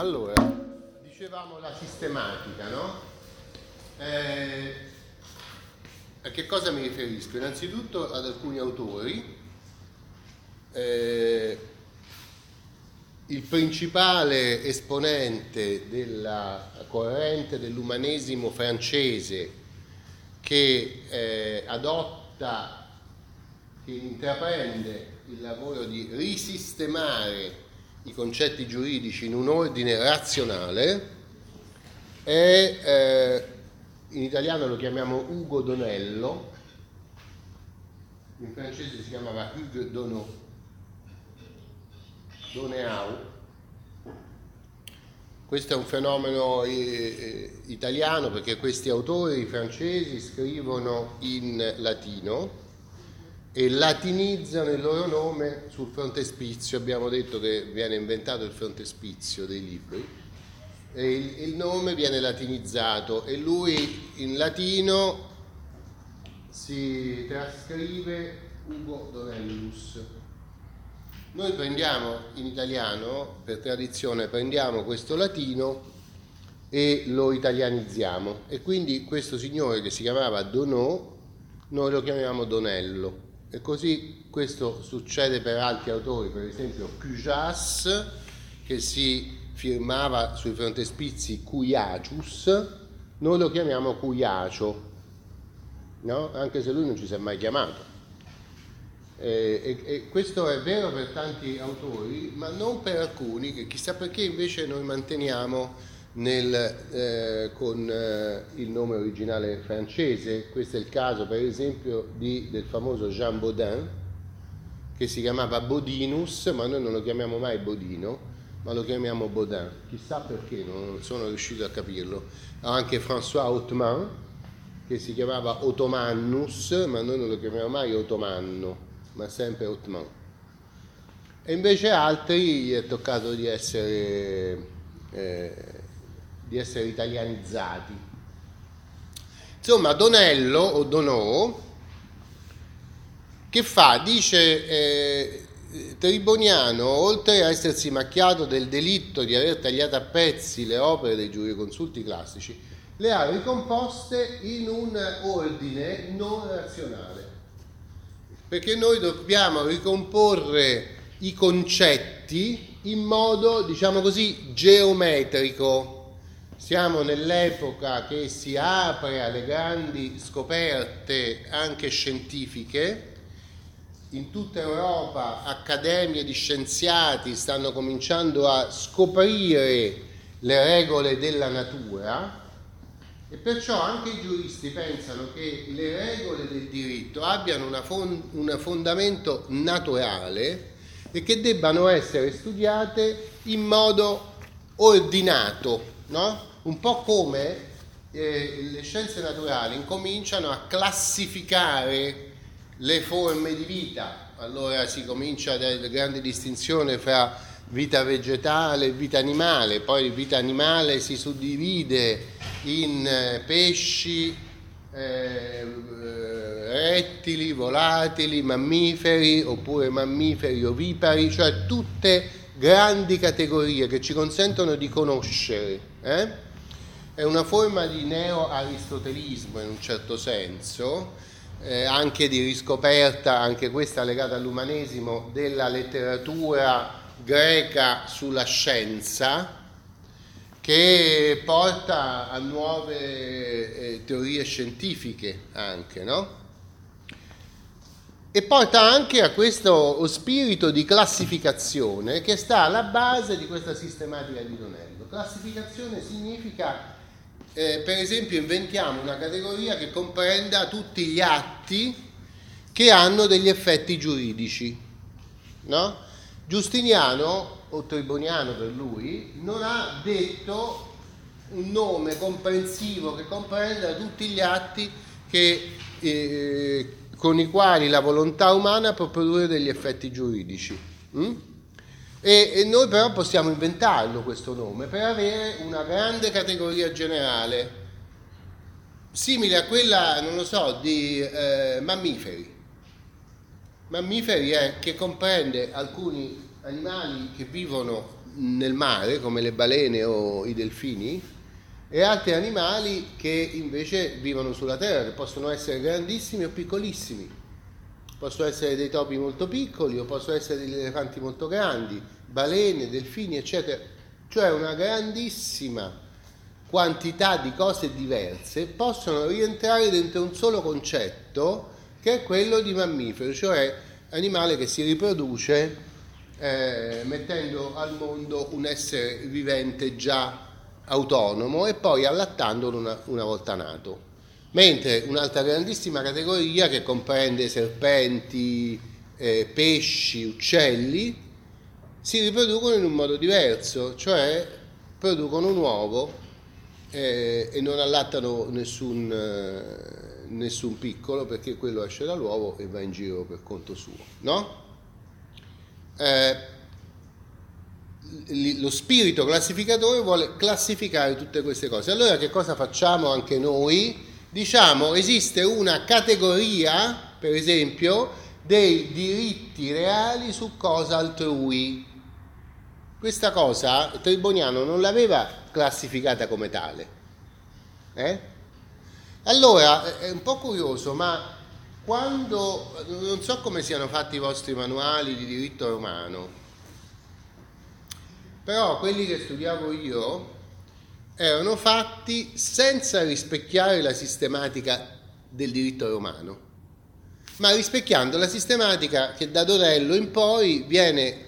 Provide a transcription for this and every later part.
Allora, dicevamo la sistematica, no? Eh, a che cosa mi riferisco? Innanzitutto ad alcuni autori. Eh, il principale esponente della corrente dell'umanesimo francese che eh, adotta, che intraprende il lavoro di risistemare i concetti giuridici in un ordine razionale è, eh, in italiano lo chiamiamo Ugo Donello, in francese si chiamava Hugues Donneau, Doneau. Questo è un fenomeno eh, eh, italiano perché questi autori francesi scrivono in latino e latinizzano il loro nome sul frontespizio. Abbiamo detto che viene inventato il frontespizio dei libri e il, il nome viene latinizzato e lui in latino si trascrive Ugo Donellus. Noi prendiamo in italiano, per tradizione, prendiamo questo latino e lo italianizziamo e quindi questo signore che si chiamava Donò noi lo chiamiamo Donello e così questo succede per altri autori, per esempio Cujas, che si firmava sui frontespizi Cuiacius, noi lo chiamiamo Cuiacio, no? anche se lui non ci si è mai chiamato. E, e, e, questo è vero per tanti autori, ma non per alcuni, che chissà perché invece noi manteniamo nel, eh, con eh, il nome originale francese. Questo è il caso per esempio di, del famoso Jean Baudin che si chiamava Bodinus, ma noi non lo chiamiamo mai Bodino, ma lo chiamiamo Baudin. Chissà perché, non sono riuscito a capirlo. Anche François Ottoman che si chiamava Ottomannus, ma noi non lo chiamiamo mai Ottomanno, ma sempre Ottoman. E invece altri gli è toccato di essere eh, di essere italianizzati. Insomma, Donello o Donò, che fa? Dice eh, Triboniano, oltre a essersi macchiato del delitto di aver tagliato a pezzi le opere dei giureconsulti classici, le ha ricomposte in un ordine non razionale. Perché noi dobbiamo ricomporre i concetti in modo, diciamo così, geometrico siamo nell'epoca che si apre alle grandi scoperte anche scientifiche. In tutta Europa accademie di scienziati stanno cominciando a scoprire le regole della natura e perciò anche i giuristi pensano che le regole del diritto abbiano un fondamento naturale e che debbano essere studiate in modo ordinato, no? Un po' come eh, le scienze naturali incominciano a classificare le forme di vita. Allora si comincia dalla grande distinzione fra vita vegetale e vita animale, poi vita animale si suddivide in eh, pesci, eh, rettili, volatili, mammiferi oppure mammiferi ovipari, cioè tutte grandi categorie che ci consentono di conoscere. Eh? È una forma di neo-aristotelismo in un certo senso, eh, anche di riscoperta, anche questa legata all'umanesimo, della letteratura greca sulla scienza, che porta a nuove eh, teorie scientifiche anche, no? E porta anche a questo spirito di classificazione che sta alla base di questa sistematica di Donello. Classificazione significa eh, per esempio inventiamo una categoria che comprenda tutti gli atti che hanno degli effetti giuridici. No? Giustiniano, o Triboniano per lui, non ha detto un nome comprensivo che comprenda tutti gli atti che, eh, con i quali la volontà umana può produrre degli effetti giuridici. Mm? E, e, noi però possiamo inventarlo questo nome per avere una grande categoria generale, simile a quella, non lo so, di eh, mammiferi. Mammiferi è che comprende alcuni animali che vivono nel mare, come le balene o i delfini, e altri animali che invece vivono sulla terra, che possono essere grandissimi o piccolissimi. Possono essere dei topi molto piccoli o possono essere degli elefanti molto grandi, balene, delfini, eccetera. Cioè una grandissima quantità di cose diverse possono rientrare dentro un solo concetto che è quello di mammifero, cioè animale che si riproduce eh, mettendo al mondo un essere vivente già autonomo e poi allattandolo una, una volta nato. Mentre un'altra grandissima categoria che comprende serpenti, eh, pesci, uccelli, si riproducono in un modo diverso, cioè producono un uovo eh, e non allattano nessun, eh, nessun, piccolo perché quello esce dall'uovo e va in giro per conto suo, no? Eh, lo spirito classificatore vuole classificare tutte queste cose. Allora che cosa facciamo anche noi? Diciamo esiste una categoria, per esempio, dei diritti reali su cosa altrui. Questa cosa Triboniano non l'aveva classificata come tale. Eh? Allora, è un po' curioso, ma quando, non so come siano fatti i vostri manuali di diritto romano, però quelli che studiavo io erano fatti senza rispecchiare la sistematica del diritto romano, ma rispecchiando la sistematica che da Dorello in poi viene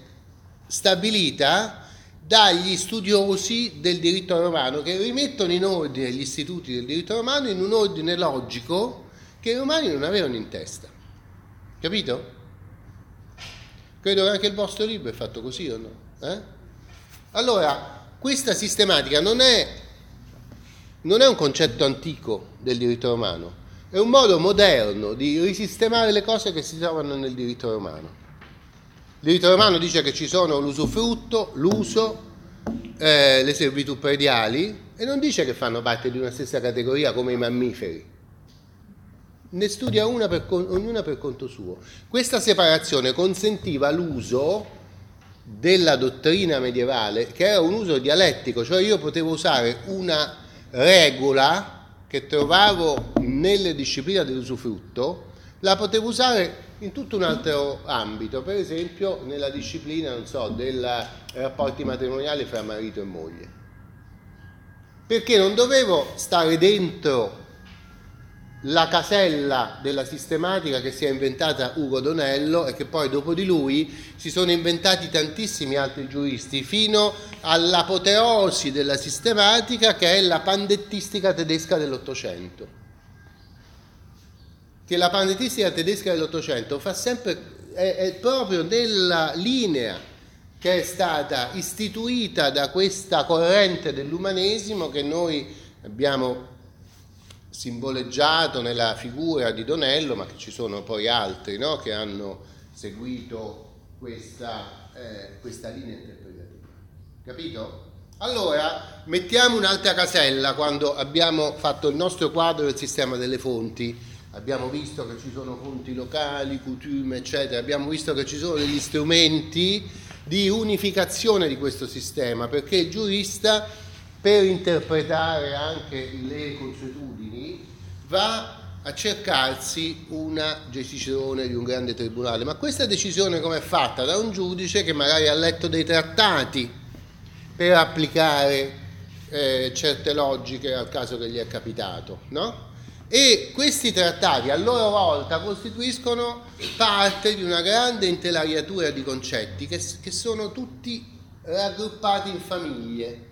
stabilita dagli studiosi del diritto romano che rimettono in ordine gli istituti del diritto romano in un ordine logico che i romani non avevano in testa. Capito? Credo che anche il vostro libro è fatto così o no? Eh? Allora, questa sistematica non è, non è un concetto antico del diritto romano, è un modo moderno di risistemare le cose che si trovano nel diritto romano. Il diritto romano dice che ci sono l'usufrutto, l'uso, eh, le servitù prediali e non dice che fanno parte di una stessa categoria come i mammiferi. Ne studia una per, ognuna per conto suo. Questa separazione consentiva l'uso della dottrina medievale che era un uso dialettico, cioè io potevo usare una regola che trovavo nelle discipline dell'usufrutto, la potevo usare in tutto un altro ambito, per esempio nella disciplina, non so, dei rapporti matrimoniali fra marito e moglie. Perché non dovevo stare dentro la casella della sistematica che si è inventata Ugo Donello e che poi dopo di lui si sono inventati tantissimi altri giuristi fino all'apoteosi della sistematica che è la pandettistica tedesca dell'Ottocento. Che la pandettistica tedesca dell'Ottocento fa sempre, è, è proprio nella linea che è stata istituita da questa corrente dell'umanesimo che noi abbiamo simboleggiato nella figura di Donello, ma che ci sono poi altri no? che hanno seguito questa, eh, questa linea interpretativa. Capito? Allora, mettiamo un'altra casella quando abbiamo fatto il nostro quadro del sistema delle fonti. Abbiamo visto che ci sono fonti locali, coutume, eccetera. Abbiamo visto che ci sono degli strumenti di unificazione di questo sistema, perché il giurista per interpretare anche le consuetudini va a cercarsi una decisione di un grande tribunale, ma questa decisione come è fatta? Da un giudice che magari ha letto dei trattati per applicare eh, certe logiche al caso che gli è capitato, no? E questi trattati a loro volta costituiscono parte di una grande intelaiatura di concetti che, che sono tutti raggruppati in famiglie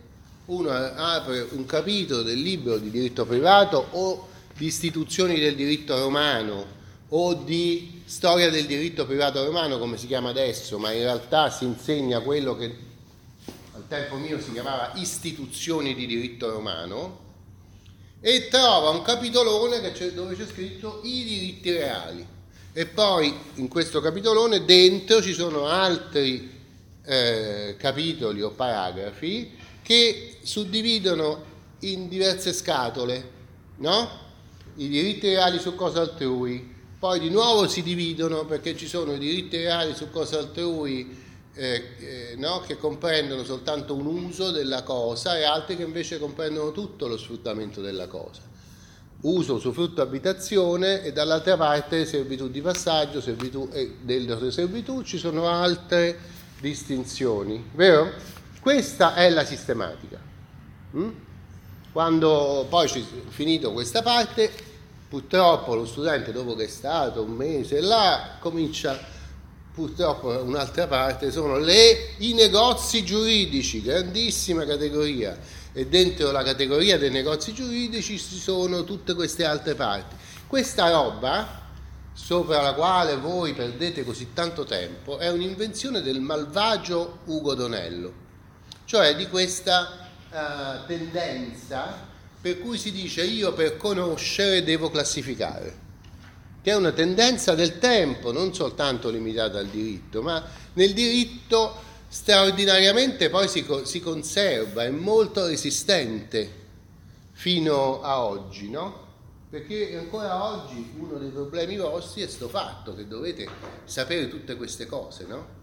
uno apre un capitolo del libro di diritto privato o di istituzioni del diritto romano o di storia del diritto privato romano come si chiama adesso, ma in realtà si insegna quello che al tempo mio si chiamava istituzioni di diritto romano e trova un capitolone c'è, dove c'è scritto i diritti reali. E poi in questo capitolone dentro ci sono altri eh, capitoli o paragrafi che suddividono in diverse scatole, no? I diritti reali su cosa altrui, poi di nuovo si dividono perché ci sono i diritti reali su cosa altrui eh, eh, no? che comprendono soltanto un uso della cosa e altre che invece comprendono tutto lo sfruttamento della cosa. Uso, usufrutto, abitazione e dall'altra parte servitù di passaggio, servitù e delle servitù ci sono altre distinzioni, vero? Questa è la sistematica. Mm? Quando poi finito questa parte, purtroppo lo studente dopo che è stato un mese là comincia purtroppo un'altra parte sono le, i negozi giuridici, grandissima categoria, e dentro la categoria dei negozi giuridici ci sono tutte queste altre parti. Questa roba, sopra la quale voi perdete così tanto tempo, è un'invenzione del malvagio Ugo Donello, cioè di questa uh, tendenza per cui si dice io per conoscere devo classificare che è una tendenza del tempo, non soltanto limitata al diritto, ma nel diritto straordinariamente poi si, si conserva, è molto resistente fino a oggi, no? Perché ancora oggi uno dei problemi vostri è questo fatto che dovete sapere tutte queste cose, no?